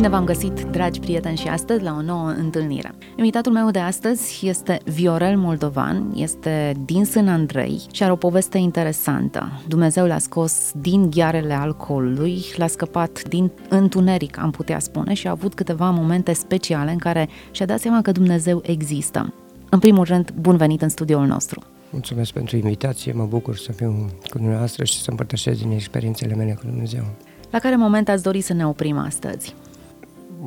Bine v-am găsit, dragi prieteni, și astăzi la o nouă întâlnire. Invitatul meu de astăzi este Viorel Moldovan, este din Sân Andrei și are o poveste interesantă. Dumnezeu l-a scos din ghearele alcoolului, l-a scăpat din întuneric, am putea spune, și a avut câteva momente speciale în care și-a dat seama că Dumnezeu există. În primul rând, bun venit în studioul nostru. Mulțumesc pentru invitație, mă bucur să fiu cu dumneavoastră și să împărtășesc din experiențele mele cu Dumnezeu. La care moment ați dori să ne oprim astăzi?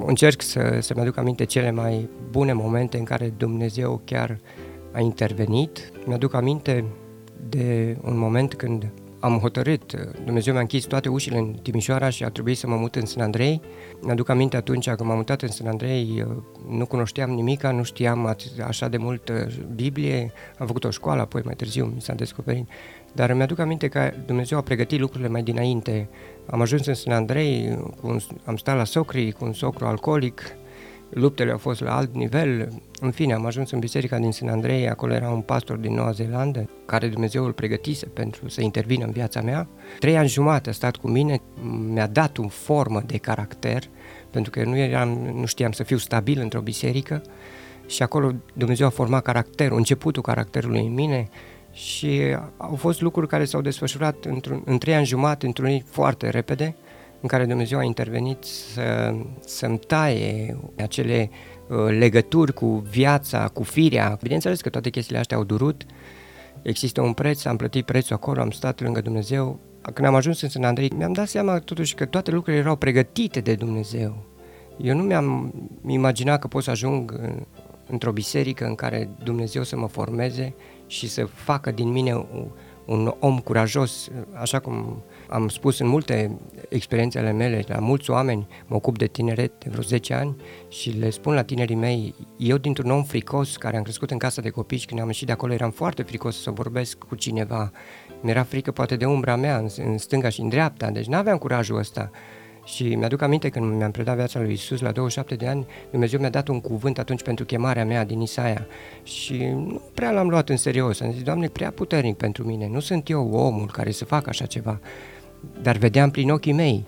Încerc să, să-mi aduc aminte cele mai bune momente în care Dumnezeu chiar a intervenit. Mi-aduc aminte de un moment când am hotărât, Dumnezeu mi-a închis toate ușile în Timișoara și a trebuit să mă mut în Sân Andrei. Mi-aduc aminte atunci când m-am mutat în Sân Andrei, nu cunoșteam nimica, nu știam așa de mult Biblie, am făcut o școală, apoi mai târziu mi s-a descoperit. Dar mi-aduc aminte că Dumnezeu a pregătit lucrurile mai dinainte. Am ajuns în Sân Andrei, cu un, am stat la socrii cu un socru alcoolic, luptele au fost la alt nivel. În fine, am ajuns în biserica din Sân Andrei, acolo era un pastor din Noua Zeelandă, care Dumnezeu îl pregătise pentru să intervină în viața mea. Trei ani jumate a stat cu mine, mi-a dat o formă de caracter, pentru că nu, eram, nu știam să fiu stabil într-o biserică și acolo Dumnezeu a format caracterul, începutul caracterului în mine, și au fost lucruri care s-au desfășurat într-un, în trei ani jumate, într-un foarte repede, în care Dumnezeu a intervenit să, să-mi taie acele uh, legături cu viața, cu firea. Bineînțeles că toate chestiile astea au durut, există un preț, am plătit prețul acolo, am stat lângă Dumnezeu. Când am ajuns în Sân Andrei, mi-am dat seama totuși că toate lucrurile erau pregătite de Dumnezeu. Eu nu mi-am imaginat că pot să ajung într-o biserică în care Dumnezeu să mă formeze și să facă din mine un om curajos, așa cum am spus în multe experiențe ale mele, la mulți oameni, mă ocup de tineret de vreo 10 ani și le spun la tinerii mei, eu dintr-un om fricos care am crescut în casa de copii și când am ieșit de acolo eram foarte fricos să vorbesc cu cineva. Mi-era frică poate de umbra mea în, în stânga și în dreapta, deci nu aveam curajul ăsta. Și mi-aduc aminte când mi-am predat viața lui Isus la 27 de ani, Dumnezeu mi-a dat un cuvânt atunci pentru chemarea mea din Isaia și nu prea l-am luat în serios. Am zis, Doamne, prea puternic pentru mine, nu sunt eu omul care să fac așa ceva, dar vedeam prin ochii mei.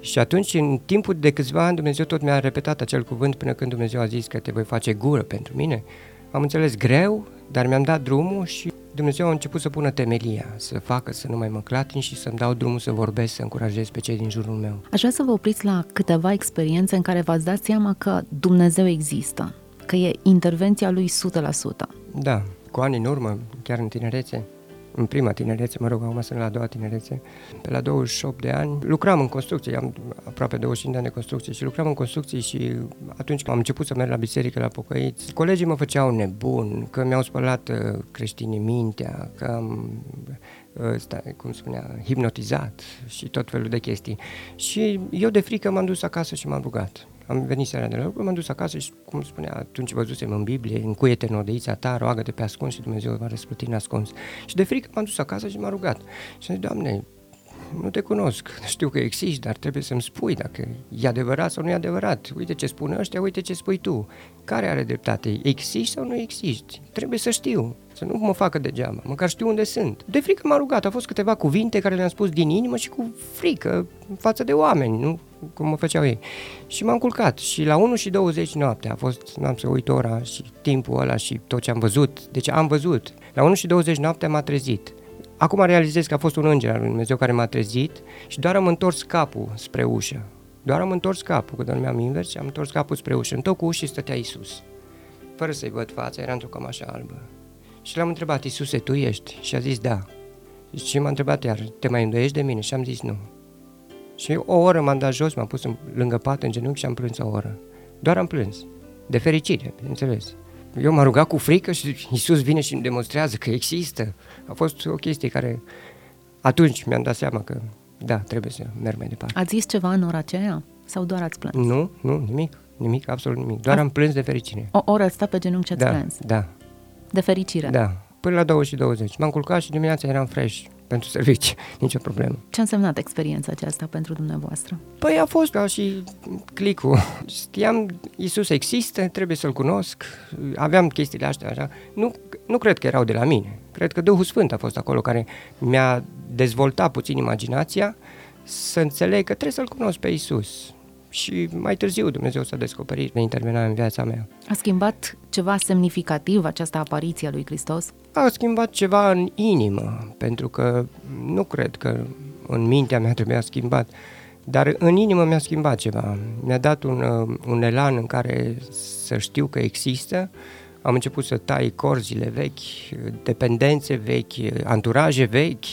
Și atunci, în timpul de câțiva ani, Dumnezeu tot mi-a repetat acel cuvânt până când Dumnezeu a zis că te voi face gură pentru mine. Am înțeles greu, dar mi-am dat drumul și Dumnezeu a început să pună temelia, să facă să nu mai mă clatin și să-mi dau drumul să vorbesc, să încurajez pe cei din jurul meu. Aș vrea să vă opriți la câteva experiențe în care v-ați dat seama că Dumnezeu există, că e intervenția lui 100%. Da, cu ani în urmă, chiar în tinerețe, în prima tinerețe, mă rog, acum sunt la a doua tinerețe, pe la 28 de ani, lucram în construcție, am aproape 25 de ani de construcție și lucram în construcții și atunci când am început să merg la biserică la pocăiți, colegii mă făceau nebun, că mi-au spălat uh, creștinii mintea, că am ăsta, cum spunea, hipnotizat și tot felul de chestii. Și eu de frică m-am dus acasă și m-am rugat. Am venit seara de la lucru, m-am dus acasă și, cum spunea, atunci văzusem în Biblie, încuie-te în odeița ta, roagă-te pe ascuns și Dumnezeu va răsplăti în ascuns. Și de frică m-am dus acasă și m-am rugat. Și am zis, Doamne, nu te cunosc, știu că existi, dar trebuie să-mi spui dacă e adevărat sau nu e adevărat. Uite ce spun ăștia, uite ce spui tu. Care are dreptate? Existi sau nu existi? Trebuie să știu, să nu mă facă degeaba, măcar știu unde sunt. De frică m-am rugat, au fost câteva cuvinte care le-am spus din inimă și cu frică față de oameni, nu cum mă făceau ei. Și m-am culcat și la 1 și 20 noapte a fost, n-am să uit ora și timpul ăla și tot ce am văzut. Deci am văzut. La 1 și 20 noapte m-a trezit. Acum realizez că a fost un înger al lui Dumnezeu care m-a trezit și doar am întors capul spre ușă. Doar am întors capul, că dormeam invers și am întors capul spre ușă. În tot cu ușii stătea Isus. Fără să-i văd fața, era într-o cămașă albă. Și l-am întrebat, Isuse, tu ești? Și a zis, da. Și m-a întrebat iar, te mai îndoiești de mine? Și am zis, nu. Și o oră m-am dat jos, m-am pus în, lângă pat în genunchi și am plâns o oră. Doar am plâns. De fericire, bineînțeles. Eu m-am rugat cu frică și Isus vine și îmi demonstrează că există. A fost o chestie care atunci mi-am dat seama că da, trebuie să merg mai departe. Ați zis ceva în ora aceea? Sau doar ați plâns? Nu, nu, nimic. Nimic, absolut nimic. Doar A... am plâns de fericire. O oră sta pe genunchi ce ați da, plâns? Da, De fericire. Da, până la 2 și 20. M-am culcat și dimineața eram fresh pentru servici, nicio problemă. Ce a însemnat experiența aceasta pentru dumneavoastră? Păi a fost ca și clicul. Știam, Isus există, trebuie să-L cunosc, aveam chestiile astea așa. Nu, nu cred că erau de la mine. Cred că Duhul Sfânt a fost acolo care mi-a dezvoltat puțin imaginația să înțeleg că trebuie să-L cunosc pe Isus. Și mai târziu Dumnezeu s-a descoperit, mi intervena în viața mea. A schimbat ceva semnificativ această apariție a lui Hristos? A schimbat ceva în inimă, pentru că nu cred că în mintea mea trebuia schimbat, dar în inimă mi-a schimbat ceva. Mi-a dat un, uh, un elan în care să știu că există, am început să tai corzile vechi, dependențe vechi, anturaje vechi,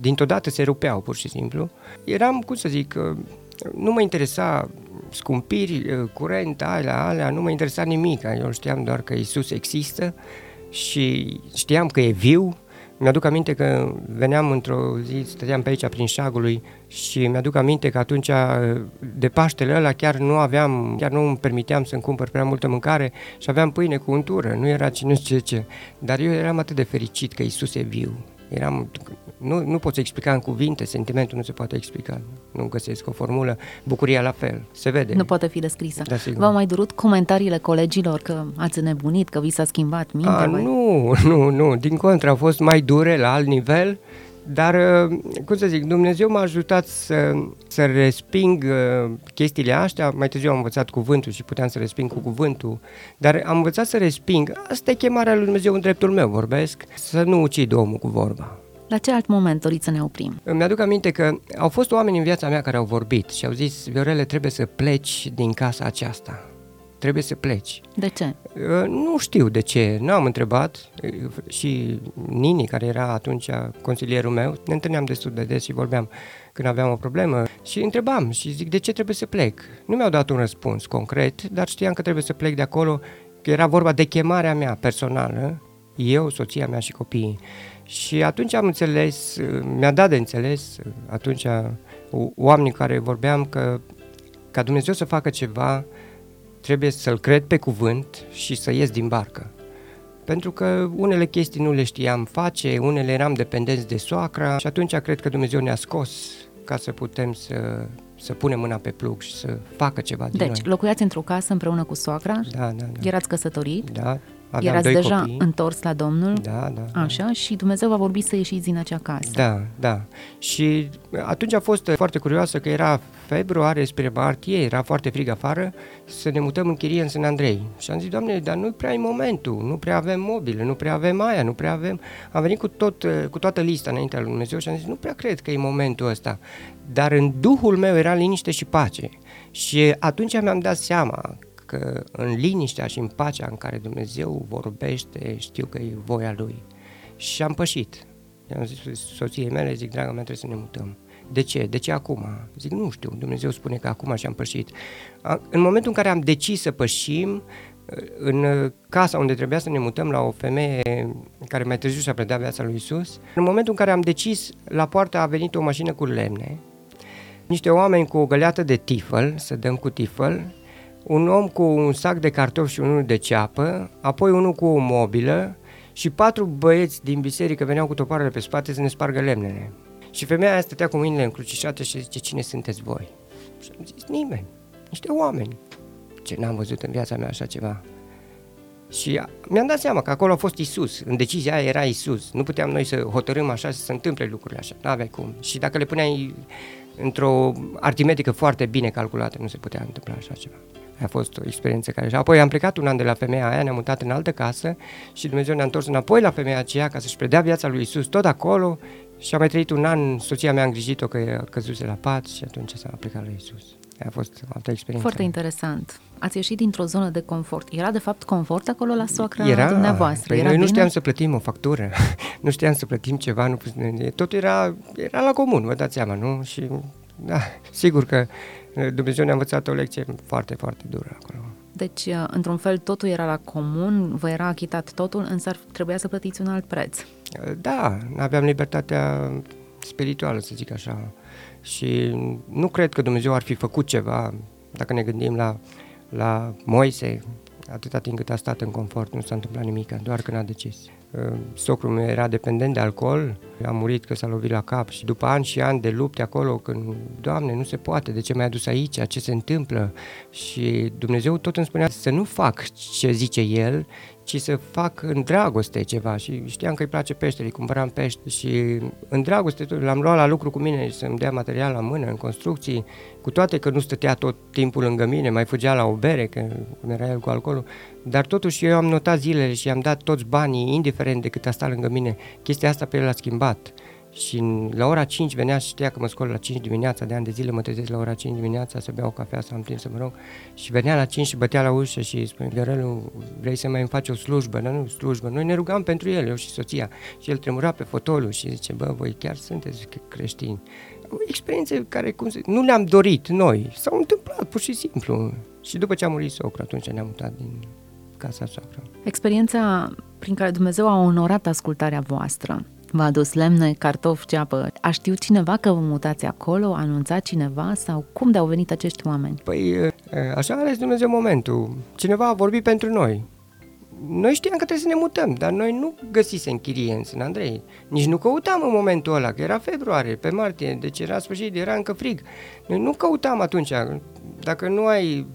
dintr-o dată se rupeau pur și simplu. Eram, cum să zic, uh, nu mă interesa scumpiri, uh, curent, alea, alea, nu mă interesa nimic. Eu știam doar că Isus există și știam că e viu. Mi-aduc aminte că veneam într-o zi, stăteam pe aici prin șagului și mi-aduc aminte că atunci de Paștele ăla chiar nu aveam, chiar nu îmi permiteam să-mi cumpăr prea multă mâncare și aveam pâine cu untură, nu era cine știe ce. Dar eu eram atât de fericit că Isus e viu eram, nu, nu pot să explica în cuvinte, sentimentul nu se poate explica, nu găsesc o formulă, bucuria la fel, se vede. Nu poate fi descrisă. Da, sigur. V-au mai durut comentariile colegilor că ați nebunit, că vi s-a schimbat mintea? A, mai... nu, nu, nu, din contră, au fost mai dure la alt nivel, dar, uh, cum să zic, Dumnezeu m-a ajutat să, să resping uh, chestiile astea. Mai târziu am învățat cuvântul și puteam să resping cu cuvântul, dar am învățat să resping. Asta e chemarea lui Dumnezeu în dreptul meu, vorbesc, să nu ucid omul cu vorba. La ce alt moment doriți să ne oprim? Îmi aduc aminte că au fost oameni în viața mea care au vorbit și au zis, Viorele, trebuie să pleci din casa aceasta trebuie să pleci. De ce? Uh, nu știu de ce, nu am întrebat uh, și Nini, care era atunci consilierul meu, ne întâlneam destul de des și vorbeam când aveam o problemă și întrebam și zic de ce trebuie să plec. Nu mi-au dat un răspuns concret, dar știam că trebuie să plec de acolo, că era vorba de chemarea mea personală, eu, soția mea și copiii. Și atunci am înțeles, uh, mi-a dat de înțeles atunci oamenii care vorbeam că ca Dumnezeu să facă ceva, trebuie să-l cred pe cuvânt și să ies din barcă. Pentru că unele chestii nu le știam face, unele eram dependenți de soacra și atunci cred că Dumnezeu ne-a scos ca să putem să, să punem mâna pe plug și să facă ceva din deci, noi. Deci, locuiați într-o casă împreună cu soacra? Da, da, da. Erați căsătorit? Da, Aveam Erați doi deja copii. întors la Domnul? Da, da. Așa, da. și Dumnezeu va vorbi să ieșiți din acea casă. Da, da. Și atunci a fost foarte curioasă că era februarie spre martie, era foarte frig afară, să ne mutăm în chirie în San Andrei. Și am zis, Doamne, dar nu prea e momentul, nu prea avem mobile, nu prea avem aia, nu prea avem... Am venit cu, tot, cu toată lista înaintea lui Dumnezeu și am zis, nu prea cred că e momentul ăsta. Dar în Duhul meu era liniște și pace. Și atunci mi-am dat seama că în liniștea și în pacea în care Dumnezeu vorbește, știu că e voia Lui. Și am pășit. I-am zis soției mele, zic, draga mea, trebuie să ne mutăm. De ce? De ce acum? Zic, nu știu, Dumnezeu spune că acum și am pășit. În momentul în care am decis să pășim, în casa unde trebuia să ne mutăm la o femeie care mai târziu și-a predat viața lui Isus, în momentul în care am decis, la poartă a venit o mașină cu lemne, niște oameni cu o găleată de tifăl, să dăm cu tifăl, un om cu un sac de cartofi și unul de ceapă, apoi unul cu o mobilă și patru băieți din biserică veneau cu toparele pe spate să ne spargă lemnele. Și femeia aia stătea cu mâinile încrucișate și zice, cine sunteți voi? Și am zis, nimeni, niște oameni. Ce n-am văzut în viața mea așa ceva. Și mi-am dat seama că acolo a fost Isus. În decizia aia era Isus. Nu puteam noi să hotărâm așa să se întâmple lucrurile așa. N-aveai cum. Și dacă le puneai într-o artimetică foarte bine calculată, nu se putea întâmpla așa ceva. A fost o experiență care... Și apoi am plecat un an de la femeia aia, ne-am mutat în altă casă și Dumnezeu ne-a întors înapoi la femeia aceea ca să-și predea viața lui Isus tot acolo și am mai trăit un an, soția mea a îngrijit-o că a căzuse la pat și atunci s-a plecat la Isus. A fost o altă experiență. Foarte interesant. Ați ieșit dintr-o zonă de confort. Era de fapt confort acolo la soacra era, dumneavoastră? Păi era noi bine? nu știam să plătim o factură, nu știam să plătim ceva, nu, totul era, era la comun, vă dați seama, nu? Și da, sigur că Dumnezeu ne-a învățat o lecție foarte, foarte dură acolo. Deci, uh, într-un fel, totul era la comun, vă era achitat totul, însă ar trebuia să plătiți un alt preț. Da, aveam libertatea spirituală, să zic așa. Și nu cred că Dumnezeu ar fi făcut ceva, dacă ne gândim la, la Moise, atâta timp cât a stat în confort, nu s-a întâmplat nimic, doar când a decis. Uh, socrul meu era dependent de alcool, a murit că s-a lovit la cap și după ani și ani de lupte acolo, când, Doamne, nu se poate, de ce m-ai adus aici, ce se întâmplă? Și Dumnezeu tot îmi spunea să nu fac ce zice El, ci să fac în dragoste ceva. Și știam că îi place peștele, îi cumpăram pește și în dragoste l-am luat la lucru cu mine să-mi dea material la mână în construcții, cu toate că nu stătea tot timpul lângă mine, mai fugea la o bere, că era el cu alcoolul, dar totuși eu am notat zilele și i-am dat toți banii, indiferent de cât a stat lângă mine, chestia asta pe el a schimbat și la ora 5 venea și știa că mă scol la 5 dimineața, de ani de zile mă trezesc la ora 5 dimineața să beau o cafea, să am timp să mă rog și venea la 5 și bătea la ușă și spune, Viorelu, vrei să mai îmi faci o slujbă? Dar nu, slujbă. Noi ne rugam pentru el, eu și soția. Și el tremura pe fotolul și zice, bă, voi chiar sunteți creștini. Experiențe care, cum se, nu le-am dorit noi, s-au întâmplat pur și simplu. Și după ce a murit socru, atunci ne-am mutat din casa soacră. Experiența prin care Dumnezeu a onorat ascultarea voastră V-a adus lemne, cartofi, ceapă. A știut cineva că vă mutați acolo? A anunțat cineva? Sau cum de-au venit acești oameni? Păi, așa a ales Dumnezeu momentul. Cineva a vorbit pentru noi. Noi știam că trebuie să ne mutăm, dar noi nu găsisem chirie în San Andrei. Nici nu căutam în momentul ăla, că era februarie, pe martie, deci era sfârșit, era încă frig. Noi nu căutam atunci. Dacă nu ai,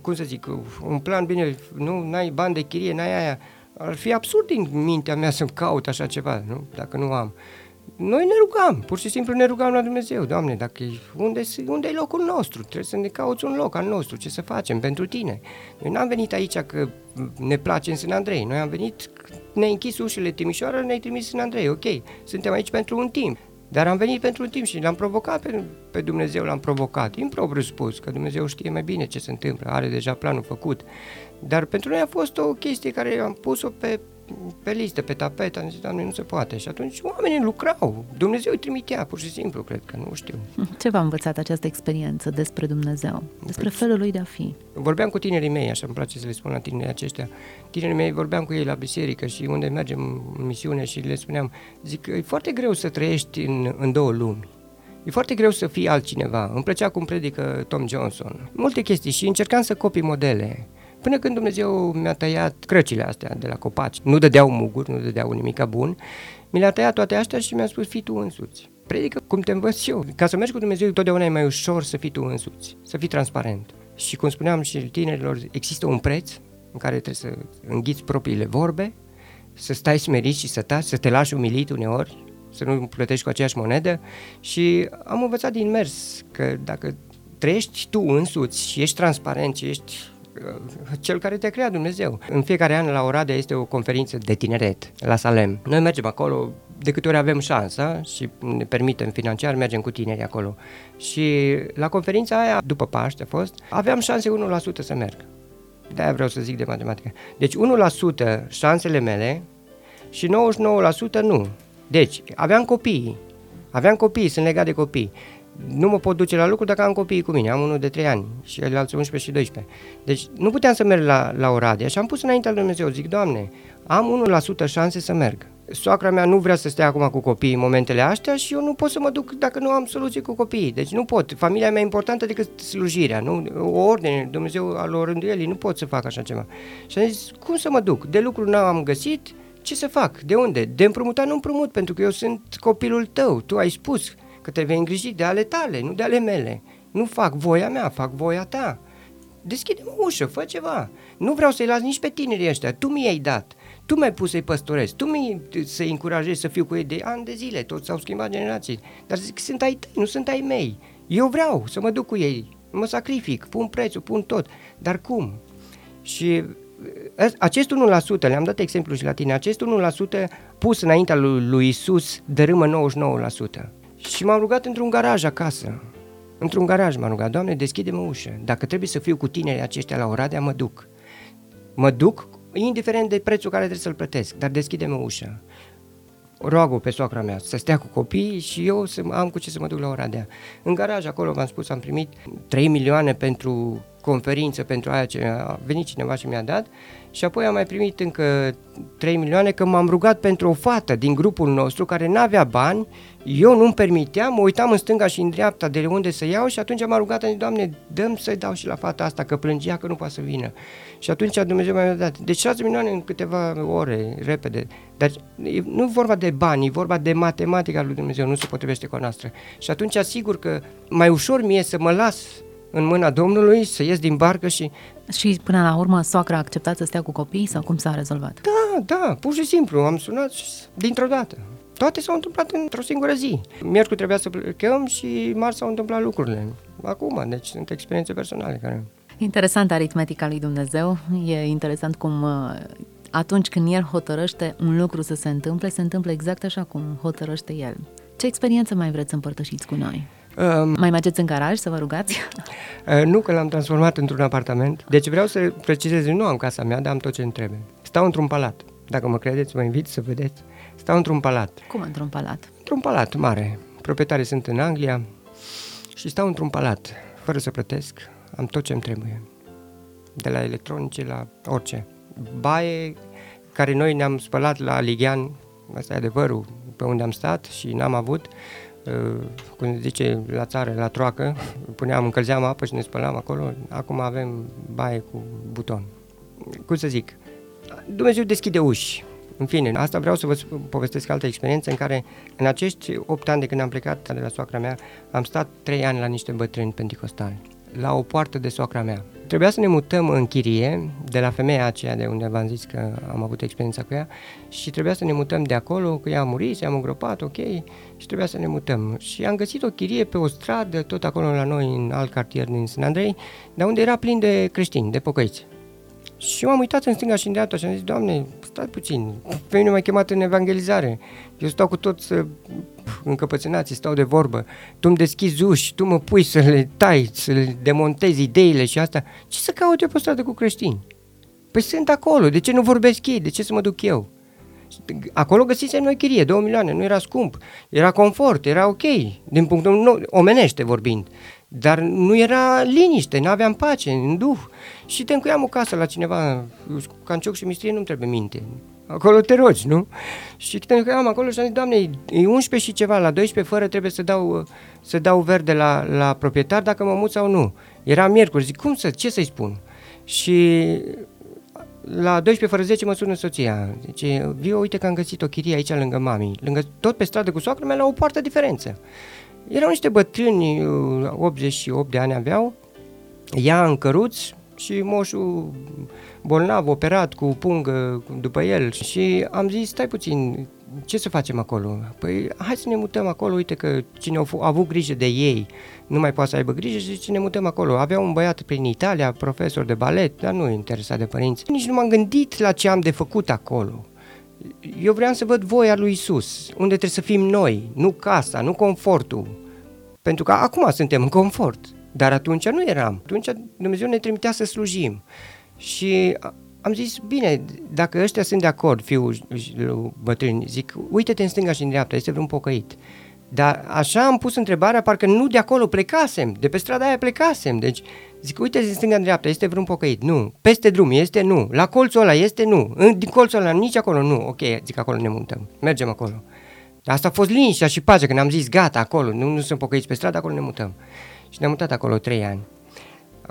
cum să zic, un plan bine, nu ai bani de chirie, n-ai aia, ar fi absurd din mintea mea să caut așa ceva, nu? Dacă nu am. Noi ne rugam, pur și simplu ne rugam la Dumnezeu, Doamne, dacă unde, unde e locul nostru? Trebuie să ne cauți un loc al nostru, ce să facem pentru tine? Noi n-am venit aici că ne place în Sân Andrei, noi am venit, ne-ai închis ușile Timișoara, ne-ai trimis în Andrei, ok, suntem aici pentru un timp. Dar am venit pentru un timp și l-am provocat pe, pe Dumnezeu, l-am provocat, impropriu spus, că Dumnezeu știe mai bine ce se întâmplă, are deja planul făcut. Dar pentru noi a fost o chestie care am pus-o pe, pe listă, pe tapet, am zis, Doamne, nu se poate. Și atunci oamenii lucrau, Dumnezeu îi trimitea, pur și simplu, cred că, nu știu. Ce v-a învățat această experiență despre Dumnezeu, despre păi, felul lui de a fi? Vorbeam cu tinerii mei, așa îmi place să le spun la tinerii aceștia. Tinerii mei vorbeam cu ei la biserică și unde mergem în misiune și le spuneam, zic, e foarte greu să trăiești în, în două lumi. E foarte greu să fii altcineva. Îmi plăcea cum predică Tom Johnson. Multe chestii și încercam să copii modele. Până când Dumnezeu mi-a tăiat crăcile astea de la copaci, nu dădeau muguri, nu dădeau nimica bun, mi le-a tăiat toate astea și mi-a spus, fii tu însuți. Predică cum te învăț eu. Ca să mergi cu Dumnezeu, totdeauna e mai ușor să fii tu însuți, să fii transparent. Și cum spuneam și tinerilor, există un preț în care trebuie să înghiți propriile vorbe, să stai smerit și să taci, să te lași umilit uneori, să nu plătești cu aceeași monedă și am învățat din mers că dacă trăiești tu însuți și ești transparent și ești cel care te-a creat Dumnezeu. În fiecare an la Oradea este o conferință de tineret la Salem. Noi mergem acolo de câte ori avem șansa și ne permitem financiar, mergem cu tinerii acolo. Și la conferința aia, după Paște a fost, aveam șanse 1% să merg. De-aia vreau să zic de matematică. Deci 1% șansele mele și 99% nu. Deci, aveam copii. Aveam copii, sunt legat de copii nu mă pot duce la lucru dacă am copii cu mine, am unul de 3 ani și el alții 11 și 12. Deci nu puteam să merg la, la Oradea și am pus înaintea lui Dumnezeu, zic, Doamne, am 1% șanse să merg. Soacra mea nu vrea să stea acum cu copiii în momentele astea și eu nu pot să mă duc dacă nu am soluții cu copiii. Deci nu pot. Familia mea e importantă decât slujirea, nu? O ordine, Dumnezeu al lor rânduielii, nu pot să fac așa ceva. Și am zis, cum să mă duc? De lucru n-am găsit, ce să fac? De unde? De împrumutat nu împrumut, pentru că eu sunt copilul tău, tu ai spus că te vei îngriji de ale tale, nu de ale mele. Nu fac voia mea, fac voia ta. deschide o ușă, fă ceva. Nu vreau să-i las nici pe tinerii ăștia, tu mi-ai dat. Tu mi-ai pus să-i păstorezi, tu mi să-i încurajezi să fiu cu ei de ani de zile, toți s-au schimbat generații. Dar zic, sunt ai tăi, nu sunt ai mei. Eu vreau să mă duc cu ei, mă sacrific, pun prețul, pun tot. Dar cum? Și ă, acest 1%, le-am dat exemplu și la tine, acest 1% pus înaintea lui, lui Isus dărâmă 99%. Și m-am rugat într-un garaj acasă. Într-un garaj m-am rugat, Doamne, deschide-mă ușă. Dacă trebuie să fiu cu tinerii aceștia la Oradea, mă duc. Mă duc, indiferent de prețul care trebuie să-l plătesc, dar deschide-mă ușa. Roagă pe soacra mea să stea cu copiii și eu să am cu ce să mă duc la Oradea. În garaj acolo, v-am spus, am primit 3 milioane pentru conferință pentru aia ce a venit cineva și mi-a dat și apoi am mai primit încă 3 milioane că m-am rugat pentru o fată din grupul nostru care n-avea bani, eu nu-mi permiteam, mă uitam în stânga și în dreapta de unde să iau și atunci m-am rugat, Doamne, dăm să-i dau și la fata asta, că plângea că nu poate să vină. Și atunci Dumnezeu mi-a dat. Deci 6 milioane în câteva ore, repede. Dar nu vorba de bani, e vorba de matematica lui Dumnezeu, nu se potrivește cu a noastră. Și atunci asigur că mai ușor mie să mă las în mâna Domnului, să ies din barcă și... Și până la urmă soacra a acceptat să stea cu copii sau cum s-a rezolvat? Da, da, pur și simplu, am sunat dintr-o dată. Toate s-au întâmplat într-o singură zi. Miercuri trebuia să plecăm și marți s-au întâmplat lucrurile. Acum, deci sunt experiențe personale care... Interesant aritmetica lui Dumnezeu. E interesant cum uh, atunci când El hotărăște un lucru să se întâmple, se întâmplă exact așa cum hotărăște El. Ce experiență mai vreți să împărtășiți cu noi? Um, mai mergeți în garaj să vă rugați? Uh, nu, că l-am transformat într-un apartament. Deci vreau să precizez, nu am casa mea, dar am tot ce îmi trebuie. Stau într-un palat. Dacă mă credeți, vă invit să vedeți. Stau într-un palat. Cum într-un palat? Într-un palat mare. Proprietarii sunt în Anglia și stau într-un palat, fără să plătesc. Am tot ce îmi trebuie. De la electronice la orice. Baie care noi ne-am spălat la Ligian, asta e adevărul, pe unde am stat și n-am avut, uh, cum se zice la țară, la troacă, puneam, încălzeam apă și ne spălam acolo, acum avem baie cu buton. Cum să zic, Dumnezeu deschide uși. În fine, asta vreau să vă povestesc altă experiență în care în acești 8 ani de când am plecat de la soacra mea, am stat 3 ani la niște bătrâni pentecostali, la o poartă de soacra mea. Trebuia să ne mutăm în chirie, de la femeia aceea de unde v-am zis că am avut experiența cu ea și trebuia să ne mutăm de acolo, că ea a murit, am îngropat, ok, și trebuia să ne mutăm. Și am găsit o chirie pe o stradă, tot acolo la noi, în alt cartier din San Andrei, dar unde era plin de creștini, de pocăiți. Și m-am uitat în stânga și în dreapta și am zis, Doamne, stai puțin, pe mine m-ai chemat în evangelizare. Eu stau cu toți încăpățânați, stau de vorbă. Tu îmi deschizi uși, tu mă pui să le tai, să le demontezi ideile și asta. Ce să caut eu pe stradă cu creștini? Păi sunt acolo, de ce nu vorbesc ei? De ce să mă duc eu? Acolo găsisem noi chirie, 2 milioane, nu era scump, era confort, era ok, din punctul meu, omenește vorbind. Dar nu era liniște, nu aveam pace în duh. Și te încuiam o casă la cineva, cancioc și mistrie nu trebuie minte. Acolo te rogi, nu? Și te încuiam acolo și am zis, Doamne, e 11 și ceva, la 12 fără trebuie să dau, să dau verde la, la proprietar dacă mă mut sau nu. Era miercuri, zic, cum să, ce să-i spun? Și la 12 fără 10 mă sună soția. Zice, Vio, uite că am găsit o chirie aici lângă mami. Lângă, tot pe stradă cu soacră mea la o poartă diferență. Erau niște bătrâni, 88 uh, de ani aveau, ea în căruț și moșul bolnav, operat cu pungă după el și am zis, stai puțin, ce să facem acolo? Păi hai să ne mutăm acolo, uite că cine a avut grijă de ei nu mai poate să aibă grijă și zice ne mutăm acolo. Avea un băiat prin Italia, profesor de balet, dar nu interesa de părinți. Nici nu m-am gândit la ce am de făcut acolo eu vreau să văd voia lui Isus, unde trebuie să fim noi, nu casa, nu confortul. Pentru că acum suntem în confort, dar atunci nu eram. Atunci Dumnezeu ne trimitea să slujim. Și am zis, bine, dacă ăștia sunt de acord, fiul bătrân, zic, uite-te în stânga și în dreapta, este vreun pocăit. Dar așa am pus întrebarea, parcă nu de acolo plecasem, de pe strada aia plecasem. Deci zic, uite în stânga în dreapta, este vreun pocăit? Nu. Peste drum este? Nu. La colțul ăla este? Nu. În, din colțul ăla nici acolo? Nu. Ok, zic, acolo ne mutăm. Mergem acolo. Dar asta a fost liniștea și pacea când am zis, gata, acolo, nu, nu sunt pocăiți pe stradă, acolo ne mutăm. Și ne-am mutat acolo trei ani.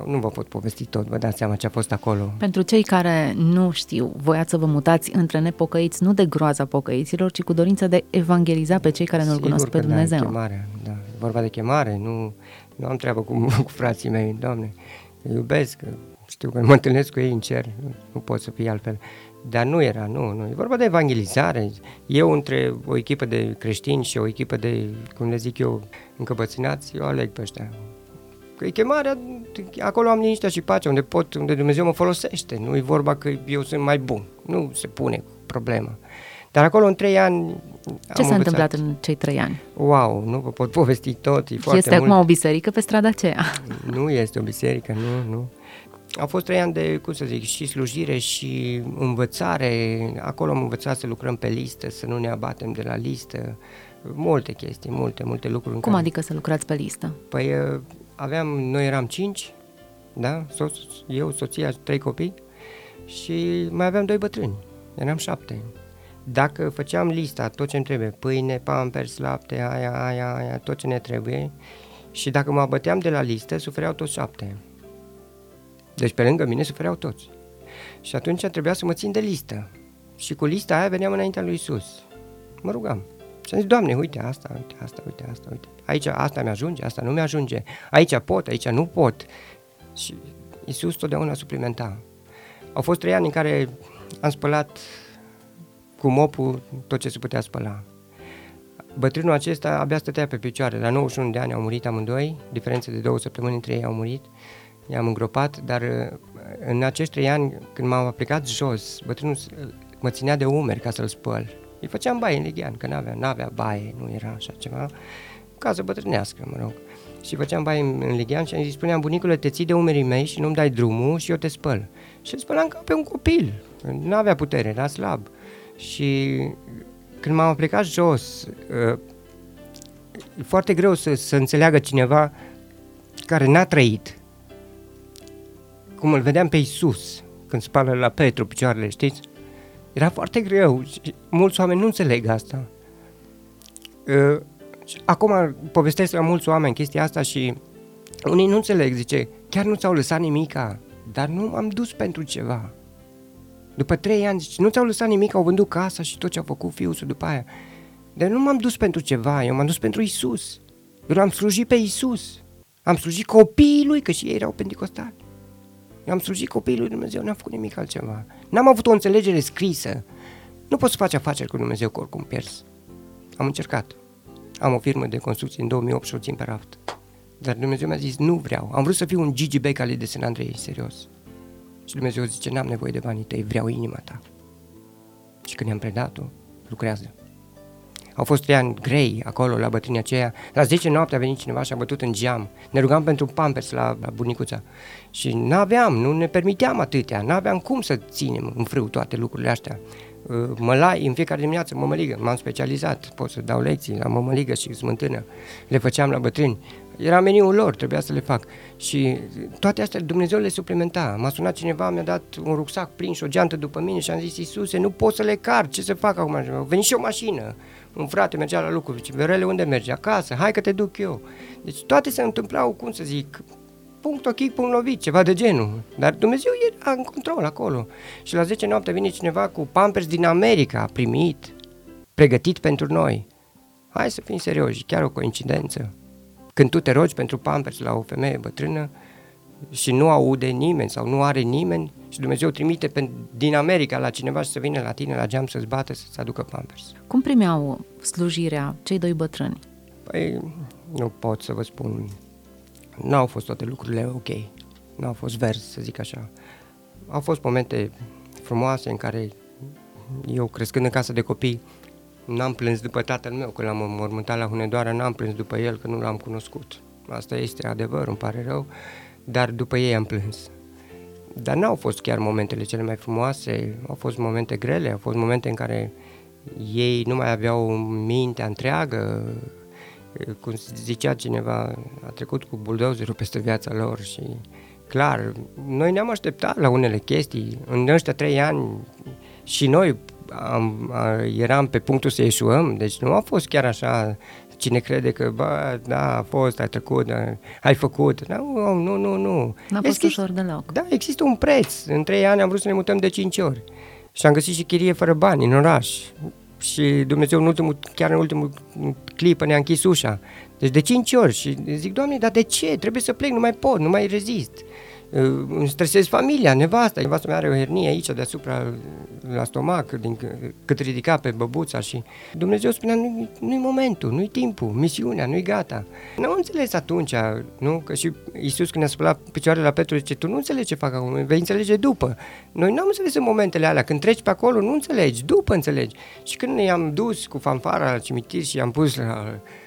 Nu vă pot povesti tot, vă dați seama ce a fost acolo. Pentru cei care nu știu, voiați să vă mutați între nepocăiți, nu de groaza pocăiților, ci cu dorința de evangeliza pe cei care nu-L cunosc pe Dumnezeu. Da, chemare, da. Vorba de chemare, nu, nu am treabă cu, cu frații mei, Doamne, îi iubesc, știu că mă întâlnesc cu ei în cer, nu, nu pot să fie altfel. Dar nu era, nu, nu. E vorba de evangelizare. Eu între o echipă de creștini și o echipă de, cum le zic eu, încăpățânați, eu aleg pe ăștia. Că e chemarea, acolo am liniștea și pacea, unde pot, unde Dumnezeu mă folosește. Nu e vorba că eu sunt mai bun. Nu se pune problema. Dar acolo în trei ani Ce s-a întâmplat în cei trei ani? Wow, nu vă pot povesti tot, e foarte Este mult. acum o biserică pe strada aceea. Nu este o biserică, nu, nu. Au fost trei ani de, cum să zic, și slujire și învățare. Acolo am învățat să lucrăm pe listă, să nu ne abatem de la listă. Multe chestii, multe, multe lucruri. Cum care... adică să lucrați pe listă? Păi aveam, noi eram cinci, da? Soț, eu, soția, trei copii și mai aveam doi bătrâni. Eram șapte. Dacă făceam lista, tot ce îmi trebuie, pâine, pampers, lapte, aia, aia, aia, tot ce ne trebuie, și dacă mă abăteam de la listă, sufereau toți șapte. Deci pe lângă mine sufereau toți. Și atunci trebuia să mă țin de listă. Și cu lista aia veneam înaintea lui Isus. Mă rugam. Și am zis, Doamne, uite asta, uite asta, uite asta, uite. Aici asta mi-ajunge, asta nu mi-ajunge. Aici pot, aici nu pot. Și Isus totdeauna suplimenta. Au fost trei ani în care am spălat cu mopul tot ce se putea spăla. Bătrânul acesta abia stătea pe picioare. La 91 de ani au murit amândoi, diferență de două săptămâni între ei au murit. I-am îngropat, dar uh, în acești trei ani, când m-am aplicat jos, bătrânul mă ținea de umeri ca să-l spăl. Îi făceam baie în Lighean, că n-avea, n-avea baie, nu era așa ceva. Casă bătrânească, mă rog. Și făceam baie în, în Lighean și îi spuneam, bunicule, te ții de umerii mei și nu-mi dai drumul și eu te spăl. Și îl spălam ca pe un copil. N-avea putere, era slab. Și când m-am aplicat jos, uh, e foarte greu să, să înțeleagă cineva care n-a trăit. Cum îl vedeam pe Isus când spală la Petru picioarele, știți? Era foarte greu și mulți oameni nu înțeleg asta. Uh, acum povestesc la mulți oameni chestia asta și unii nu înțeleg, zice, chiar nu ți-au lăsat nimica, dar nu am dus pentru ceva. După trei ani, zice, nu ți-au lăsat nimic, au vândut casa și tot ce a făcut fiul după aia. Dar nu m-am dus pentru ceva, eu m-am dus pentru Isus. Eu l-am slujit pe Isus. Am slujit copiii lui, că și ei erau pentecostali. Eu am slujit copiii lui Dumnezeu, n-am făcut nimic altceva. N-am avut o înțelegere scrisă. Nu poți să faci afaceri cu Dumnezeu că oricum pierzi. Am încercat. Am o firmă de construcție în 2008 și o țin pe raft. Dar Dumnezeu mi-a zis, nu vreau. Am vrut să fiu un Gigi Becali de San Andrei, serios. Și Dumnezeu zice, n-am nevoie de banii tăi, vreau inima ta. Și când i-am predat-o, lucrează. Au fost trei ani grei acolo la bătrânia aceea. La 10 noapte a venit cineva și a bătut în geam. Ne rugam pentru pampers la, la bunicuța. Și n-aveam, nu ne permiteam atâtea, n-aveam cum să ținem în frâu toate lucrurile astea. Uh, mălai, în fiecare dimineață mămăligă, m-am specializat, pot să dau lecții la mămăligă și smântână. Le făceam la bătrâni. Era meniul lor, trebuia să le fac. Și toate astea Dumnezeu le suplimenta. M-a sunat cineva, mi-a dat un rucsac prins, o geantă după mine și am zis, Iisuse, nu pot să le car, ce să fac acum? A venit și o mașină. Un frate mergea la lucru, zice, Verele, unde mergi? Acasă, hai că te duc eu. Deci toate se întâmplau, cum să zic, punct ochi, punct lovit, ceva de genul. Dar Dumnezeu era în control acolo. Și la 10 noapte vine cineva cu pampers din America, primit, pregătit pentru noi. Hai să fim serioși, chiar o coincidență. Când tu te rogi pentru pampers la o femeie bătrână și nu aude nimeni sau nu are nimeni și Dumnezeu trimite pe, din America la cineva și să vină la tine la geam să-ți bată să-ți aducă pampers. Cum primeau slujirea cei doi bătrâni? Păi, nu pot să vă spun. Nu au fost toate lucrurile ok. Nu au fost verzi, să zic așa. Au fost momente frumoase în care eu, crescând în casă de copii, N-am plâns după tatăl meu, când l-am mormântat la Hunedoara, n-am plâns după el, că nu l-am cunoscut. Asta este adevăr, îmi pare rău, dar după ei am plâns. Dar n-au fost chiar momentele cele mai frumoase, au fost momente grele, au fost momente în care ei nu mai aveau mintea întreagă, cum zicea cineva, a trecut cu buldozerul peste viața lor și clar, noi ne-am așteptat la unele chestii, în ăștia trei ani și noi am, a, eram pe punctul să ieșuăm, deci nu a fost chiar așa cine crede că, bă, da, a fost, ai trecut, da, ai făcut. Nu, nu, nu, nu. N-a fost există, ușor deloc. Da, există un preț. În trei ani am vrut să ne mutăm de cinci ori. Și am găsit și chirie fără bani în oraș. Și Dumnezeu în ultimul, chiar în ultimul clipă ne-a închis ușa. Deci de cinci ori. Și zic, Doamne, dar de ce? Trebuie să plec, nu mai pot, nu mai rezist îmi stresez familia, nevasta. Nevasta mea are o hernie aici deasupra la stomac, din cât ridica pe băbuța și Dumnezeu spunea, nu, nu-i momentul, nu-i timpul, misiunea, nu-i gata. Nu am înțeles atunci, nu? Că și Iisus când a spălat picioarele la Petru, zice, tu nu înțelegi ce fac acum, vei înțelege după. Noi nu am înțeles în momentele alea, când treci pe acolo, nu înțelegi, după înțelegi. Și când ne-am dus cu fanfara la cimitir și i-am pus la în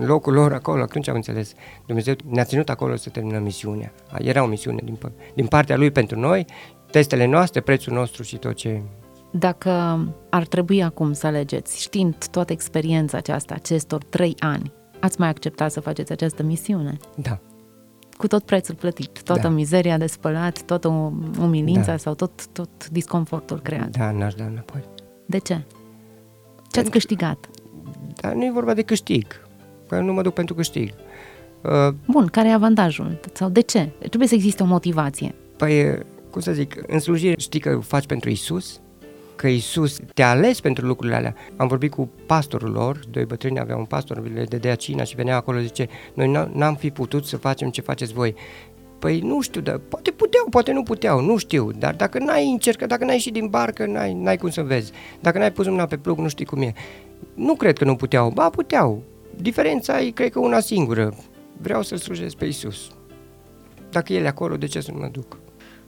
locul lor acolo, atunci am înțeles. Dumnezeu ne-a ținut acolo să terminăm misiunea. Era o misiune din, din partea Lui pentru noi, testele noastre, prețul nostru și tot ce... Dacă ar trebui acum să alegeți, știind toată experiența aceasta, acestor trei ani, ați mai acceptat să faceți această misiune? Da. cu tot prețul plătit, toată da. mizeria de spălat, toată umilința da. sau tot, tot disconfortul creat. Da, n-aș da înapoi. De ce? Ce ați câștigat? Dar nu e vorba de câștig, că nu mă duc pentru câștig. Uh, Bun, care e avantajul? Sau de ce? Trebuie să existe o motivație. Păi, cum să zic, în slujire știi că faci pentru Isus, că Isus te-a ales pentru lucrurile alea. Am vorbit cu pastorul lor, doi bătrâni aveau un pastor, le dădea cina și venea acolo, zice, noi n-am fi putut să facem ce faceți voi. Păi nu știu, dar poate puteau, poate nu puteau, nu știu, dar dacă n-ai încercat, dacă n-ai ieșit din barcă, n-ai, n-ai cum să vezi. Dacă n-ai pus mâna pe plug, nu știi cum e. Nu cred că nu puteau, ba puteau. Diferența e, cred că una singură. Vreau să-L slujesc pe Isus. Dacă El e acolo, de ce să nu mă duc?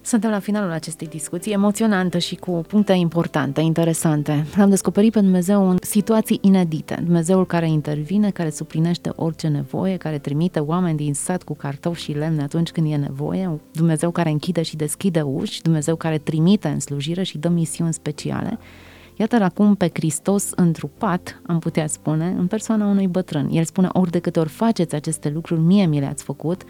Suntem la finalul acestei discuții, emoționantă și cu puncte importante, interesante. Am descoperit pe Dumnezeu în situații inedite. Dumnezeul care intervine, care suplinește orice nevoie, care trimite oameni din sat cu cartofi și lemne atunci când e nevoie, Dumnezeu care închide și deschide uși, Dumnezeu care trimite în slujire și dă misiuni speciale. Iată-l acum pe Hristos întrupat, am putea spune, în persoana unui bătrân. El spune, ori de câte ori faceți aceste lucruri, mie mi le-ați făcut,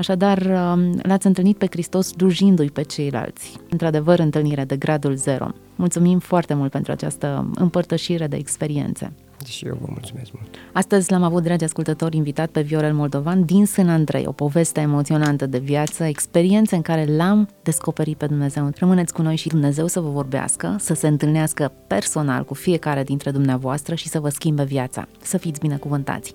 Așadar, um, l-ați întâlnit pe Hristos slujindu-i pe ceilalți. Într-adevăr, întâlnire de gradul zero. Mulțumim foarte mult pentru această împărtășire de experiențe. Și eu vă mulțumesc mult. Astăzi l-am avut, dragi ascultători, invitat pe Viorel Moldovan din Sân Andrei, o poveste emoționantă de viață, experiențe în care l-am descoperit pe Dumnezeu. Rămâneți cu noi și Dumnezeu să vă vorbească, să se întâlnească personal cu fiecare dintre dumneavoastră și să vă schimbe viața. Să fiți binecuvântați!